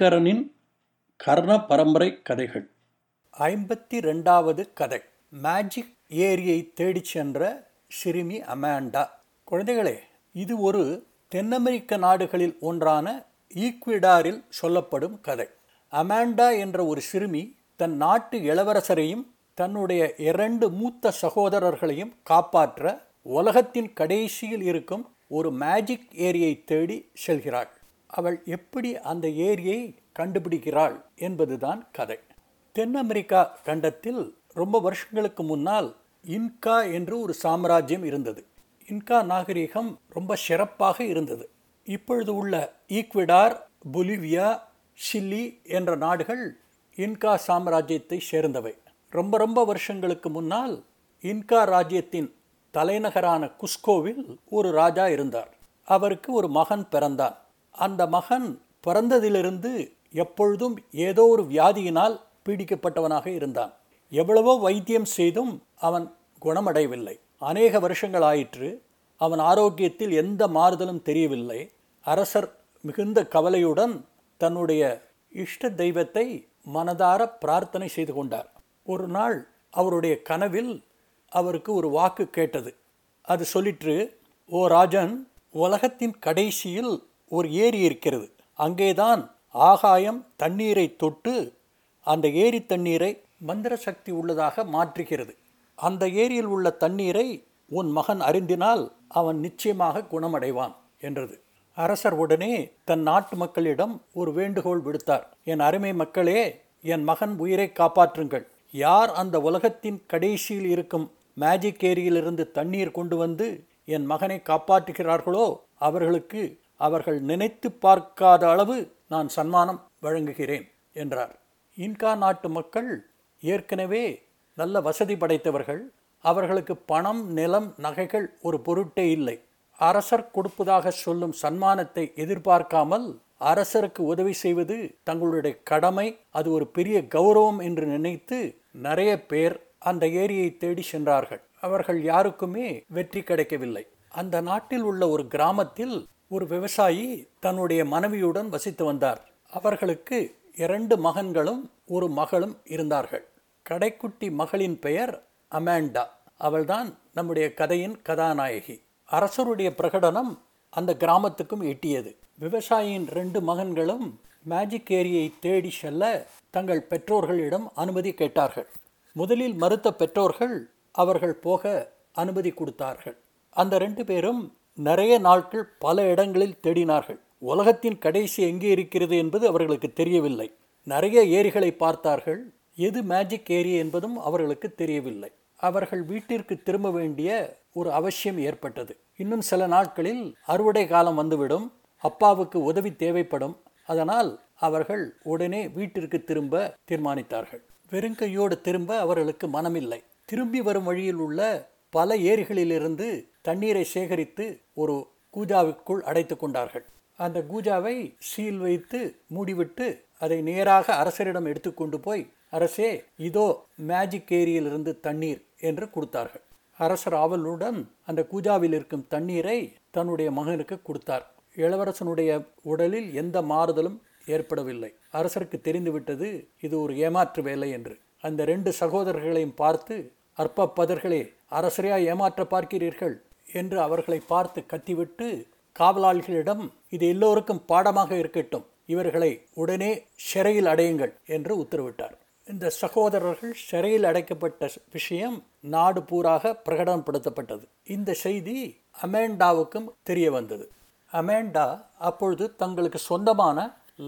ஐங்கரனின் கர்ண பரம்பரை கதைகள். ஐம்பத்தி ரெண்டாவது கதை. மேஜிக் ஏரியை தேடிச் சென்ற சிறுமி அமாண்டா. குழந்தைகளே இது ஒரு தென்னமெரிக்க நாடுகளில் ஒன்றான ஈக்விடாரில் சொல்லப்படும் கதை. அமாண்டா என்ற ஒரு சிறுமி தன் நாட்டு இளவரசரையும் தன்னுடைய இரண்டு மூத்த சகோதரர்களையும் காப்பாற்ற உலகத்தின் கடைசியில் இருக்கும் ஒரு மேஜிக் ஏரியை தேடி செல்கிறாள். அவள் எப்படி அந்த ஏரியை கண்டுபிடிக்கிறாள் என்பதுதான் கதை. தென் அமெரிக்கா கண்டத்தில் ரொம்ப வருஷங்களுக்கு முன்னால் இன்கா என்று ஒரு சாம்ராஜ்யம் இருந்தது. இன்கா நாகரிகம் ரொம்ப சிறப்பாக இருந்தது. இப்பொழுது உள்ள ஈக்விடார் பொலிவியா சில்லி என்ற நாடுகள் இன்கா சாம்ராஜ்யத்தை சேர்ந்தவை. ரொம்ப ரொம்ப வருஷங்களுக்கு முன்னால் இன்கா ராஜ்யத்தின் தலைநகரான குஸ்கோவில் ஒரு ராஜா இருந்தார். அவருக்கு ஒரு மகன் பிறந்தான். அந்த மகன் பிறந்ததிலிருந்து எப்பொழுதும் ஏதோ ஒரு வியாதியினால் பீடிக்கப்பட்டவனாக இருந்தான். எவ்வளவோ வைத்தியம் செய்தும் அவன் குணமடையவில்லை. அநேக வருஷங்கள் ஆயிற்று அவன் ஆரோக்கியத்தில் எந்த மாறுதலும் தெரியவில்லை. அரசர் மிகுந்த கவலையுடன் தன்னுடைய இஷ்ட தெய்வத்தை மனதார பிரார்த்தனை செய்து கொண்டார். ஒரு நாள் அவருடைய கனவில் அவருக்கு ஒரு வாக்கு கேட்டது. அது சொல்லிற்று ஓ ராஜன் உலகத்தின் கடைசியில் ஒரு ஏரி இருக்கிறது. அங்கேதான் ஆகாயம் தண்ணீரை தொட்டு அந்த ஏரி தண்ணீரை மந்திர சக்தி உள்ளதாக மாற்றுகிறது. அந்த ஏரியில் உள்ள தண்ணீரை உன் மகன் அறிந்தினால் அவன் நிச்சயமாக குணமடைவான் என்றது. அரசர் உடனே தன் நாட்டு மக்களிடம் ஒரு வேண்டுகோள் விடுத்தார். என் அருமை மக்களே என் மகன் உயிரை காப்பாற்றுங்கள். யார் அந்த உலகத்தின் கடைசியில் இருக்கும் மேஜிக் ஏரியிலிருந்து தண்ணீர் கொண்டு வந்து என் மகனை காப்பாற்றுகிறார்களோ அவர்களுக்கு அவர்கள் நினைத்து பார்க்காத அளவு நான் சன்மானம் வழங்குகிறேன் என்றார். இன்கா நாட்டு மக்கள் ஏற்கனவே நல்ல வசதி படைத்தவர்கள் அவர்களுக்கு பணம் நிலம் நகைகள் ஒரு பொருட்டே இல்லை. அரசர் கொடுப்பதாக சொல்லும் சன்மானத்தை எதிர்பார்க்காமல் அரசருக்கு உதவி செய்வது தங்களுடைய கடமை அது ஒரு பெரிய கௌரவம் என்று நினைத்து நிறைய பேர் அந்த ஏரியை தேடி சென்றார்கள். அவர்கள் யாருக்குமே வெற்றி கிடைக்கவில்லை. அந்த நாட்டில் உள்ள ஒரு கிராமத்தில் ஒரு விவசாயி தன்னுடைய மனைவியுடன் வசித்து வந்தார். அவர்களுக்கு இரண்டு மகன்களும் ஒரு மகளும் இருந்தார்கள். கடைக்குட்டி மகளின் பெயர் அமாண்டா. அவள்தான் நம்முடைய கதையின் கதாநாயகி. அரசருடைய பிரகடனம் அந்த கிராமத்துக்கும் எட்டியது. விவசாயியின் ரெண்டு மகன்களும் மேஜிக் ஏரியை தேடி செல்ல தங்கள் பெற்றோர்களிடம் அனுமதி கேட்டார்கள். முதலில் மறுத்த பெற்றோர்கள் அவர்கள் போக அனுமதி கொடுத்தார்கள். அந்த ரெண்டு பேரும் நிறைய நாட்கள் பல இடங்களில் தேடினார்கள். உலகத்தின் கடைசி எங்கே இருக்கிறது என்பது அவர்களுக்கு தெரியவில்லை. நிறைய ஏரிகளை பார்த்தார்கள். எது மேஜிக் ஏரி என்பதும் அவர்களுக்கு தெரியவில்லை. அவர்கள் வீட்டிற்கு திரும்ப வேண்டிய ஒரு அவசியம் ஏற்பட்டது. இன்னும் சில நாட்களில் அறுவடை காலம் வந்துவிடும். அப்பாவுக்கு உதவி தேவைப்படும். அதனால் அவர்கள் உடனே வீட்டிற்கு திரும்ப தீர்மானித்தார்கள். வெறுங்கையோடு திரும்ப அவர்களுக்கு மனமில்லை. திரும்பி வரும் வழியில் உள்ள பல ஏரிகளிலிருந்து தண்ணீரை சேகரித்து ஒரு கூஜாவுக்குள் அடைத்து கொண்டார்கள். அந்த கூஜாவை சீல் வைத்து மூடிவிட்டு அதை நேராக அரசரிடம் எடுத்துக்கொண்டு போய் அரசே இதோ மேஜிக் ஏரியிலிருந்து தண்ணீர் என்று கொடுத்தார்கள். அரசர் ஆவலுடன் அந்த கூஜாவில் இருக்கும் தண்ணீரை தன்னுடைய மகனுக்கு கொடுத்தார். இளவரசனுடைய உடலில் எந்த மாறுதலும் ஏற்படவில்லை. அரசருக்கு தெரிந்துவிட்டது இது ஒரு ஏமாற்று வேலை என்று. அந்த ரெண்டு சகோதரர்களையும் பார்த்து அற்ப பதர்களே அரசரையா ஏமாற்ற பார்க்கிறீர்கள். என்று அவர்களை பார்த்து கத்திவிட்டு காவலாளிகளிடம் இது எல்லோருக்கும் பாடமாக இருக்கட்டும் இவர்களை உடனே சிறையில் அடையுங்கள் என்று உத்தரவிட்டார். இந்த சகோதரர்கள் சிறையில் அடைக்கப்பட்ட விஷயம் நாடு பூராக பிரகடனப்படுத்தப்பட்டது. இந்த செய்தி அமேண்டாவுக்கும் தெரிய வந்தது அமேண்டா அப்பொழுது தங்களுக்கு சொந்தமான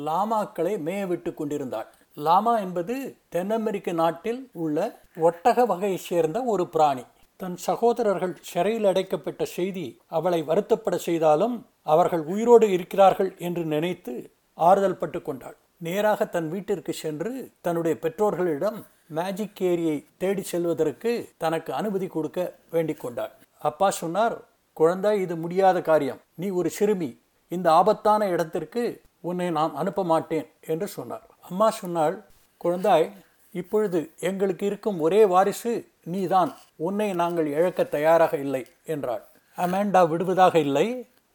லாமாக்களை மேயவிட்டு கொண்டிருந்தாள். லாமா என்பது தென் அமெரிக்க நாட்டில் உள்ள ஒட்டக வகையை சேர்ந்த ஒரு பிராணி. தன் சகோதரர்கள் சிறையில் அடைக்கப்பட்ட செய்தி அவளை வருத்தப்பட செய்தாலும் அவர்கள் உயிரோடு இருக்கிறார்கள் என்று நினைத்து ஆறுதல் பட்டு கொண்டாள். நேராக தன் வீட்டிற்கு சென்று தன்னுடைய பெற்றோர்களிடம் மேஜிக் ஏரியை தேடி செல்வதற்கு தனக்கு அனுமதி கொடுக்க வேண்டிக் கொண்டாள். அப்பா சொன்னார் குழந்தை இது முடியாத காரியம். நீ ஒரு சிறுமி. இந்த ஆபத்தான இடத்திற்கு உன்னை நான் அனுப்ப மாட்டேன் என்று சொன்னார். அம்மா சொன்னாள் குழந்தாய் இப்பொழுது எங்களுக்கு இருக்கும் ஒரே வாரிசு நீதான் உன்னை நாங்கள் இழக்க தயாராக இல்லை என்றாள். அமேண்டா விடுவதாக இல்லை.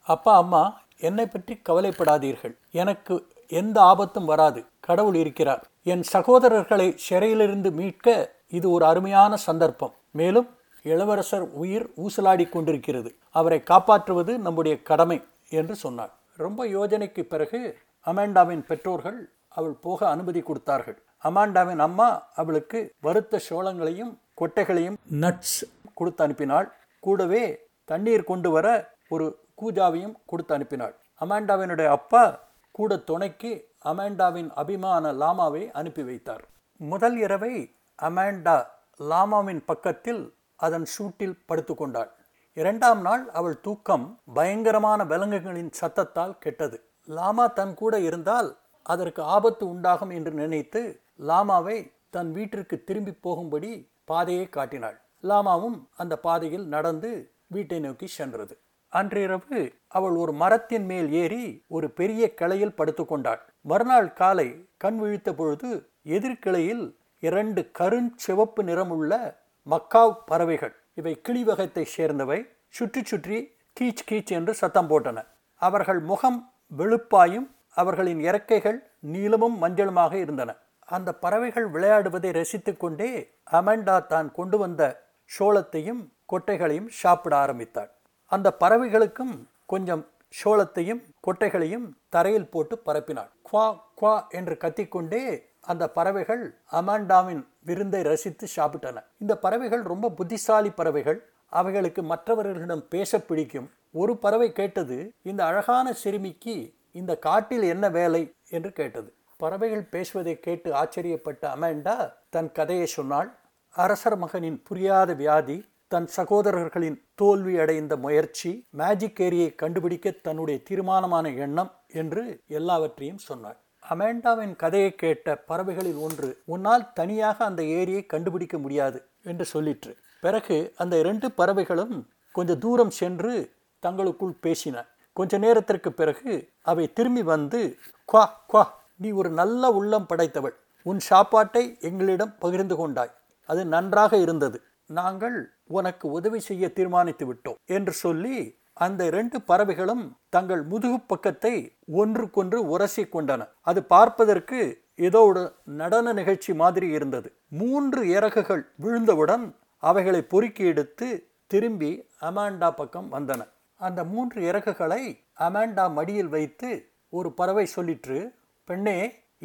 அப்பா அம்மா என்னை பற்றி கவலைப்படாதீர்கள். எனக்கு எந்த ஆபத்தும் வராது. கடவுள் இருக்கிறார். என் சகோதரர்களை சிறையிலிருந்து மீட்க இது ஒரு அருமையான சந்தர்ப்பம். மேலும் இளவரசர் உயிர் ஊசலாடி கொண்டிருக்கிறது. அவரை காப்பாற்றுவது நம்முடைய கடமை என்று சொன்னார் ரொம்ப யோஜனைக்கு பிறகு அமாண்டாவின் பெற்றோர்கள் அவள் போக அனுமதி கொடுத்தார்கள். அமாண்டாவின் அம்மா அவளுக்கு வறுத்த சோளங்களையும் கொட்டைகளையும் நட்ஸ் கொடுத்து அனுப்பினாள். கூடவே தண்ணீர் கொண்டு வர ஒரு கூஜாவையும் கொடுத்து அனுப்பினாள். அமாண்டாவினுடைய அப்பா கூட துணைக்கு அமாண்டாவின் அபிமான லாமாவை அனுப்பி வைத்தார். முதல் இரவை அமாண்டா லாமாவின் பக்கத்தில் அதன் சூட்டில் படுத்துக்கொண்டாள் இரண்டாம் நாள் அவள் தூக்கம் பயங்கரமான விலங்குகளின் சத்தத்தால் கெட்டது. லாமா தன் கூட இருந்தால் அதற்கு ஆபத்து உண்டாகும் என்று நினைத்து லாமாவை தன் வீட்டிற்கு திரும்பி போகும்படி பாதையை காட்டினாள். லாமாவும் அந்த பாதையில் நடந்து வீட்டை நோக்கி சென்றது. அன்றிரவு அவள் ஒரு மரத்தின் மேல் ஏறி ஒரு பெரிய கிளையில் படுத்துக்கொண்டாள் மறுநாள் காலை கண் விழித்த பொழுது எதிர்கிளையில் இரண்டு கருஞ்சிவப்பு நிறமுள்ள மக்காவ் பறவைகள். இவை கிளிவகத்தை சேர்ந்தவை. சுற்றி சுற்றி கீச் கீச் என்று சத்தம் போட்டன. அவர்கள் முகம் வெளுப்பாயும் அவர்களின் இறக்கைகள் நீளமும் மஞ்சளுமாக இருந்தன. அந்த பறவைகள் விளையாடுவதை ரசித்து கொண்டே அமெண்டா தான் கொண்டு வந்த சோளத்தையும் கொட்டைகளையும் சாப்பிட ஆரம்பித்தாள். அந்த பறவைகளுக்கும் கொஞ்சம் சோளத்தையும் கொட்டைகளையும் தரையில் போட்டு பரப்பினாள். குவா குவா என்று கத்திக்கொண்டே அந்த பறவைகள் அமாண்டாவின் விருந்தை ரசித்து சாப்பிட்டன. இந்த பறவைகள் ரொம்ப புத்திசாலி பறவைகள். அவைகளுக்கு மற்றவர்களிடம் பேச பிடிக்கும். ஒரு பறவை கேட்டது இந்த அழகான சிறுமிக்கு இந்த காட்டில் என்ன வேலை? என்று கேட்டது. பறவைகள் பேசுவதை கேட்டு ஆச்சரியப்பட்ட அமாண்டா தன் கதையை சொன்னாள். அரசர் மகனின் புரியாத வியாதி தன் சகோதரர்களின் தோல்வி அடைந்த முயற்சி மேஜிக் ஏரியை கண்டுபிடிக்க தன்னுடைய தீர்மானமான எண்ணம் என்று எல்லாவற்றையும் சொன்னாள். அமேண்டாவின் கதையை கேட்ட பறவைகளில் ஒன்று உன்னால் தனியாக அந்த ஏரியை கண்டுபிடிக்க முடியாது என்று சொல்லிற்று. பிறகு அந்த இரண்டு பறவைகளும் கொஞ்சம் தூரம் சென்று தங்களுக்குள் பேசின. கொஞ்ச நேரத்திற்கு பிறகு அவை திரும்பி வந்து குவா குவா நீ ஒரு நல்ல உள்ளம் படைத்தவள். உன் சாப்பாட்டை எங்களிடம் பகிர்ந்து கொண்டாய். அது நன்றாக இருந்தது. நாங்கள் உனக்கு உதவி செய்ய தீர்மானித்து விட்டோம் என்று சொல்லி அந்த இரண்டு பறவைகளும் தங்கள் முதுகு பக்கத்தை ஒன்றுக்கொன்று உரசி கொண்டன. அது பார்ப்பதற்கு ஏதோ ஒரு நடன நிகழ்ச்சி மாதிரி இருந்தது. மூன்று இறகுகள் விழுந்தவுடன் அவைகளை பொறுக்கி எடுத்து திரும்பி அமாண்டா பக்கம் வந்தன. அந்த மூன்று இறகுகளை அமாண்டா மடியில் வைத்து ஒரு பறவை சொல்லிற்று பெண்ணே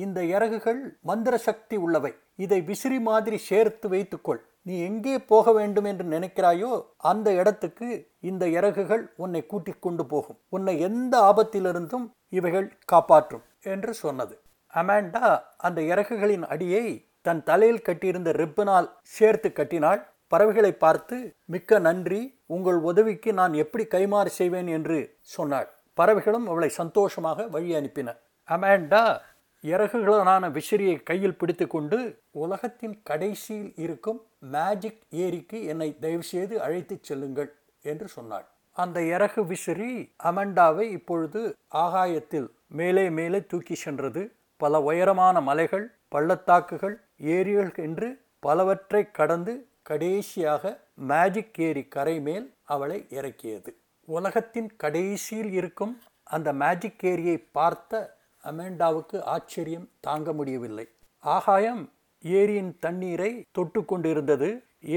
இந்த இறகுகள் மந்திர சக்தி உள்ளவை. இதை விசிறி மாதிரி சேர்த்து வைத்துக்கொள். நீ எங்கே போக வேண்டும் என்று நினைக்கிறாயோ அந்த இடத்துக்கு இந்த இறகுகள் உன்னை கூட்டிக் கொண்டு போகும். உன்னை எந்த ஆபத்திலிருந்தும் இவைகள் காப்பாற்றும் என்று சொன்னது. அமாண்டா அந்த இறகுகளின் அடியை தன் தலையில் கட்டியிருந்த ரிப்பனால் சேர்த்து கட்டினாள். பறவைகளை பார்த்து மிக்க நன்றி. உங்கள் உதவிக்கு நான் எப்படி கைமாறு செய்வேன்? என்று சொன்னாள். பறவைகளும் அவளை சந்தோஷமாக வழி அனுப்பின. அமாண்டா இறகுகளான விசிறியை கையில் பிடித்துக்கொண்டு உலகத்தின் கடைசியில் இருக்கும் மேஜிக் ஏரிக்கு என்னை தயவுசெய்து அழைத்துச் செல்லுங்கள் என்று சொன்னாள். அந்த இறகு விசிறி அமண்டாவை இப்பொழுது ஆகாயத்தில் மேலே மேலே தூக்கி சென்றது. பல உயரமான மலைகள் பள்ளத்தாக்குகள் ஏரிகள் என்று பலவற்றை கடந்து கடைசியாக மேஜிக் ஏரி கரை மேல் அவளை இறக்கியது. உலகத்தின் கடைசியில் இருக்கும் அந்த மேஜிக் ஏரியை பார்த்த அமேண்டாவுக்கு ஆச்சரியம் தாங்க முடியவில்லை. ஆகாயம் ஏரியின் தண்ணீரை தொட்டு கொண்டிருந்தது.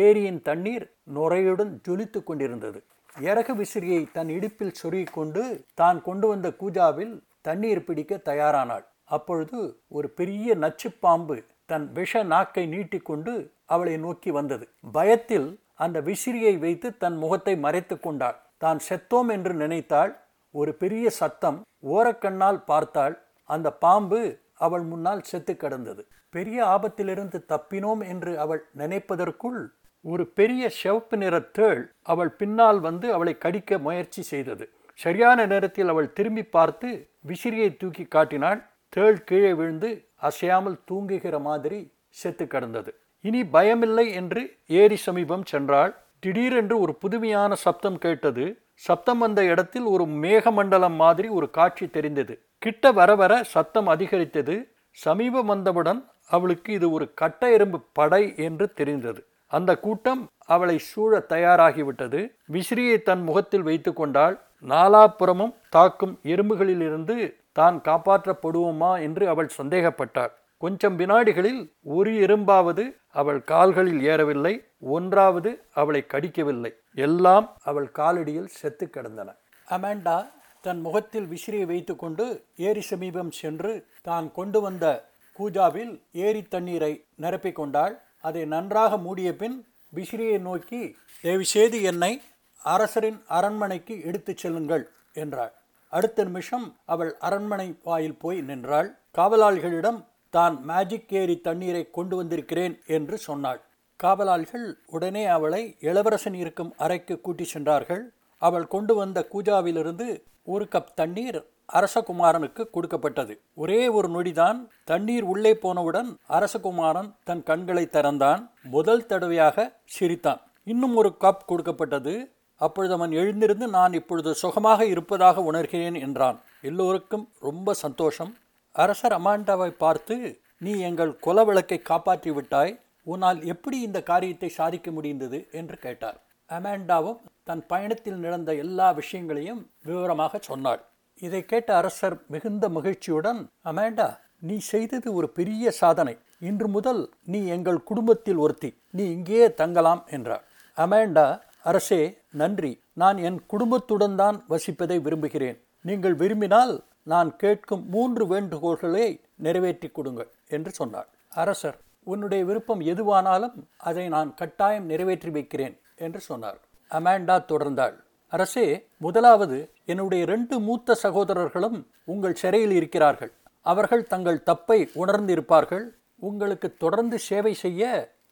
ஏரியின் தண்ணீர் நுரையுடன் ஜொலித்து கொண்டிருந்தது. இறகு விசிறியை தன் இடுப்பில் சொருகிக் கொண்டு தான் கொண்டு வந்த கூஜாவில் தண்ணீர் பிடிக்க தயாரானாள். அப்பொழுது ஒரு பெரிய நச்சுப்பாம்பு தன் விஷ நாக்கை நீட்டிக்கொண்டு அவளை நோக்கி வந்தது. பயத்தில் அந்த விசிறியை வைத்து தன் முகத்தை மறைத்து கொண்டாள். தான் செத்தோம் என்று நினைத்தாள். ஒரு பெரிய சத்தம் ஓரக்கண்ணால் பார்த்தாள். அந்த பாம்பு அவள் முன்னால் செத்து கிடந்தது. பெரிய ஆபத்திலிருந்து தப்பினோம் என்று அவள் நினைப்பதற்குள் ஒரு பெரிய சிவப்பு நிற தேள் அவள் பின்னால் வந்து அவளை கடிக்க முயற்சி செய்தது. சரியான நேரத்தில் அவள் திரும்பி பார்த்து விசிறியை தூக்கி காட்டினாள். தேள் கீழே விழுந்து அசையாமல் தூங்குகிற மாதிரி செத்து கிடந்தது. இனி பயமில்லை என்று ஏரி சமீபம் சென்றாள். திடீரென்று ஒரு புதுமையான சப்தம் கேட்டது. சப்தம் வந்த இடத்தில் ஒரு மேகமண்டலம் மாதிரி ஒரு காட்சி தெரிந்தது. கிட்ட வர வர சத்தம் அதிகரித்தது. சமீபம் வந்தவுடன் அவளுக்கு இது ஒரு கட்ட எறும்பு படை என்று தெரிந்தது. அந்த கூட்டம் அவளை சூழ தயாராகிவிட்டது. விசிறியை தன் முகத்தில் வைத்து கொண்டால் நாலாப்புறமும் தாக்கும் எறும்புகளிலிருந்து தான் காப்பாற்றப்படுவோமா என்று அவள் சந்தேகப்பட்டாள். கொஞ்சம் வினாடிகளில் ஒரு எறும்பாவது அவள் கால்களில் ஏறவில்லை. ஒன்றாவது அவளை கடிக்கவில்லை. எல்லாம் அவள் காலடியில் செத்து கிடந்தன. அமேண்டா தன் முகத்தில் விசிறியை வைத்துக்கொண்டு ஏரி சமீபம் சென்று தான் கொண்டு வந்த கூஜாவில் ஏரி தண்ணீரை நிரப்பிக் கொண்டாள். அதை நன்றாக மூடிய பின் விசிறியை நோக்கி தயவுசெய்து என்னை அரசரின் அரண்மனைக்கு எடுத்துச் செல்லுங்கள் என்றாள். அடுத்த நிமிஷம் அவள் அரண்மனை வாயில் போய் நின்றாள். காவலாளிகளிடம் தான் மேஜிக் ஏரி தண்ணீரை கொண்டு வந்திருக்கிறேன் என்று சொன்னாள். காவலாளிகள் உடனே அவளை இளவரசன் இருக்கும் அறைக்கு கூட்டி சென்றார்கள். அவள் கொண்டு வந்த கூஜாவிலிருந்து ஒரு கப் தண்ணீர் அரசகுமாரனுக்கு கொடுக்கப்பட்டது. ஒரே ஒரு நொடிதான் தண்ணீர் உள்ளே போனவுடன் அரசகுமாரன் தன் கண்களை திறந்தான். முதல் தடவையாக சிரித்தான். இன்னும் ஒரு கப் கொடுக்கப்பட்டது. அப்பொழுது அவன் எழுந்திருந்து நான் இப்பொழுது சுகமாக இருப்பதாக உணர்கிறேன் என்றான். எல்லோருக்கும் ரொம்ப சந்தோஷம். அரசர் அமாண்டாவை பார்த்து நீ எங்கள் குல விளக்கை காப்பாற்றி விட்டாய். உன்னால் எப்படி இந்த காரியத்தை சாதிக்க முடிந்தது? என்று கேட்டார். அமாண்டாவும் தன் பயணத்தில் நடந்த எல்லா விஷயங்களையும் விவரமாக சொன்னாள். இதை கேட்ட அரசர் மிகுந்த மகிழ்ச்சியுடன் அமேண்டா நீ செய்தது ஒரு பெரிய சாதனை. இன்று முதல் நீ எங்கள் குடும்பத்தில் ஒருத்தி. நீ இங்கேயே தங்கலாம் என்றார் அமேண்டா அரசே நன்றி. நான் என் குடும்பத்துடன் தான் வசிப்பதை விரும்புகிறேன். நீங்கள் விரும்பினால் நான் கேட்கும் மூன்று வேண்டுகோள்களை நிறைவேற்றி கொடுங்கள் என்று சொன்னார் அரசர் உன்னுடைய விருப்பம் எதுவானாலும் அதை நான் கட்டாயம் நிறைவேற்றி வைக்கிறேன் என்று சொன்னார். அமாண்டா தொடர்ந்தாள். அரசே முதலாவது என்னுடைய ரெண்டு மூத்த சகோதரர்களும் உங்கள் சிறையில் இருக்கிறார்கள். அவர்கள் தங்கள் தப்பை உணர்ந்திருப்பார்கள். உங்களுக்கு தொடர்ந்து சேவை செய்ய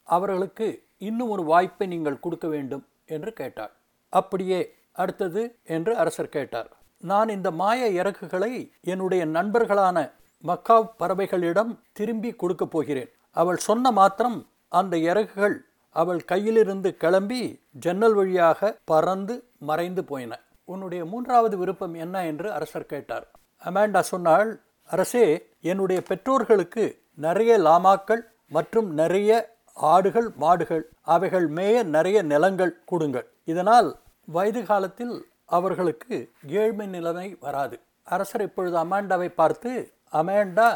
அவர்களுக்கு இன்னும் ஒரு வாய்ப்பை நீங்கள் கொடுக்க வேண்டும் என்று கேட்டார் அப்படியே அடுத்தது என்று அரசர் கேட்டார். நான் இந்த மாய இறக்குகளை என்னுடைய நண்பர்களான மக்காவ் பறவைகளிடம் திரும்பி கொடுக்கப் போகிறேன். அவள் சொன்ன மாத்திரம் அந்த இறகுகள் அவள் கையிலிருந்து கிளம்பி ஜன்னல் வழியாக பறந்து மறைந்து போயின. உன்னுடைய மூன்றாவது விருப்பம் என்ன என்று அரசர் கேட்டார். அமாண்டா சொன்னாள் அரசே என்னுடைய பெற்றோர்களுக்கு நிறைய லாமாக்கள் மற்றும் நிறைய ஆடுகள் மாடுகள் அவைகள் மேய நிறைய நிலங்கள் கொடுங்கள். இதனால் வயது காலத்தில் அவர்களுக்கு ஏழ்மை நிலைமை வராது. அரசர் இப்பொழுது அமாண்டாவை பார்த்து அமாண்டா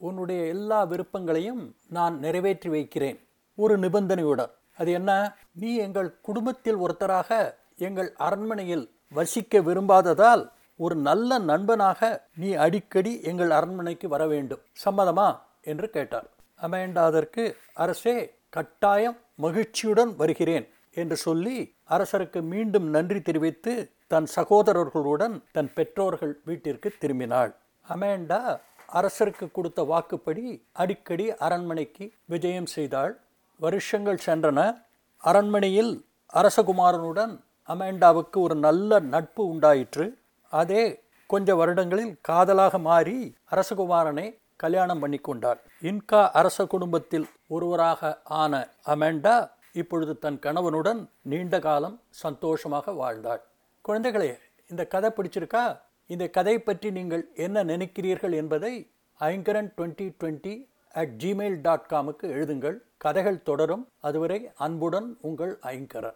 உன்னுடைய எல்லா விருப்பங்களையும் நான் நிறைவேற்றி வைக்கிறேன். ஒரு நிபந்தனையுடன் அது என்ன? நீ எங்கள் குடும்பத்தில் ஒருத்தராக எங்கள் அரண்மனையில் வசிக்க விரும்பாததால் ஒரு நல்ல நண்பனாக நீ அடிக்கடி எங்கள் அரண்மனைக்கு வர வேண்டும். சம்மதமா? என்று கேட்டார். அமேண்டா அதற்கு அரசே கட்டாயம் மகிழ்ச்சியுடன் வருகிறேன் என்று சொல்லி அரசருக்கு மீண்டும் நன்றி தெரிவித்து தன் சகோதரர்களுடன் தன் பெற்றோர்கள் வீட்டிற்கு திரும்பினாள். அமேண்டா அரசருக்கு கொடுத்த வாக்குப்படி அடிக்கடி அரண்மனைக்கு விஜயம் செய்தாள். வருஷங்கள் சென்றன. அரண்மனையில் அரசகுமாரனுடன் அமேண்டாவுக்கு ஒரு நல்ல நட்பு உண்டாயிற்று. அதே கொஞ்ச வருடங்களில் காதலாக மாறி அரசகுமாரனை கல்யாணம் பண்ணி கொண்டாள் இன்கா அரச குடும்பத்தில் ஒருவராக ஆன அமேண்டா இப்பொழுது தன் கணவனுடன் நீண்ட காலம் சந்தோஷமாக வாழ்ந்தாள் குழந்தைகளே இந்த கதை பிடிச்சிருக்கா? இந்த கதை பற்றி நீங்கள் என்ன நினைக்கிறீர்கள் என்பதை Aingaran twenty twenty at Gmail dot காமுக்கு எழுதுங்கள். கதைகள் தொடரும். அதுவரை அன்புடன் உங்கள் ஐங்கரன்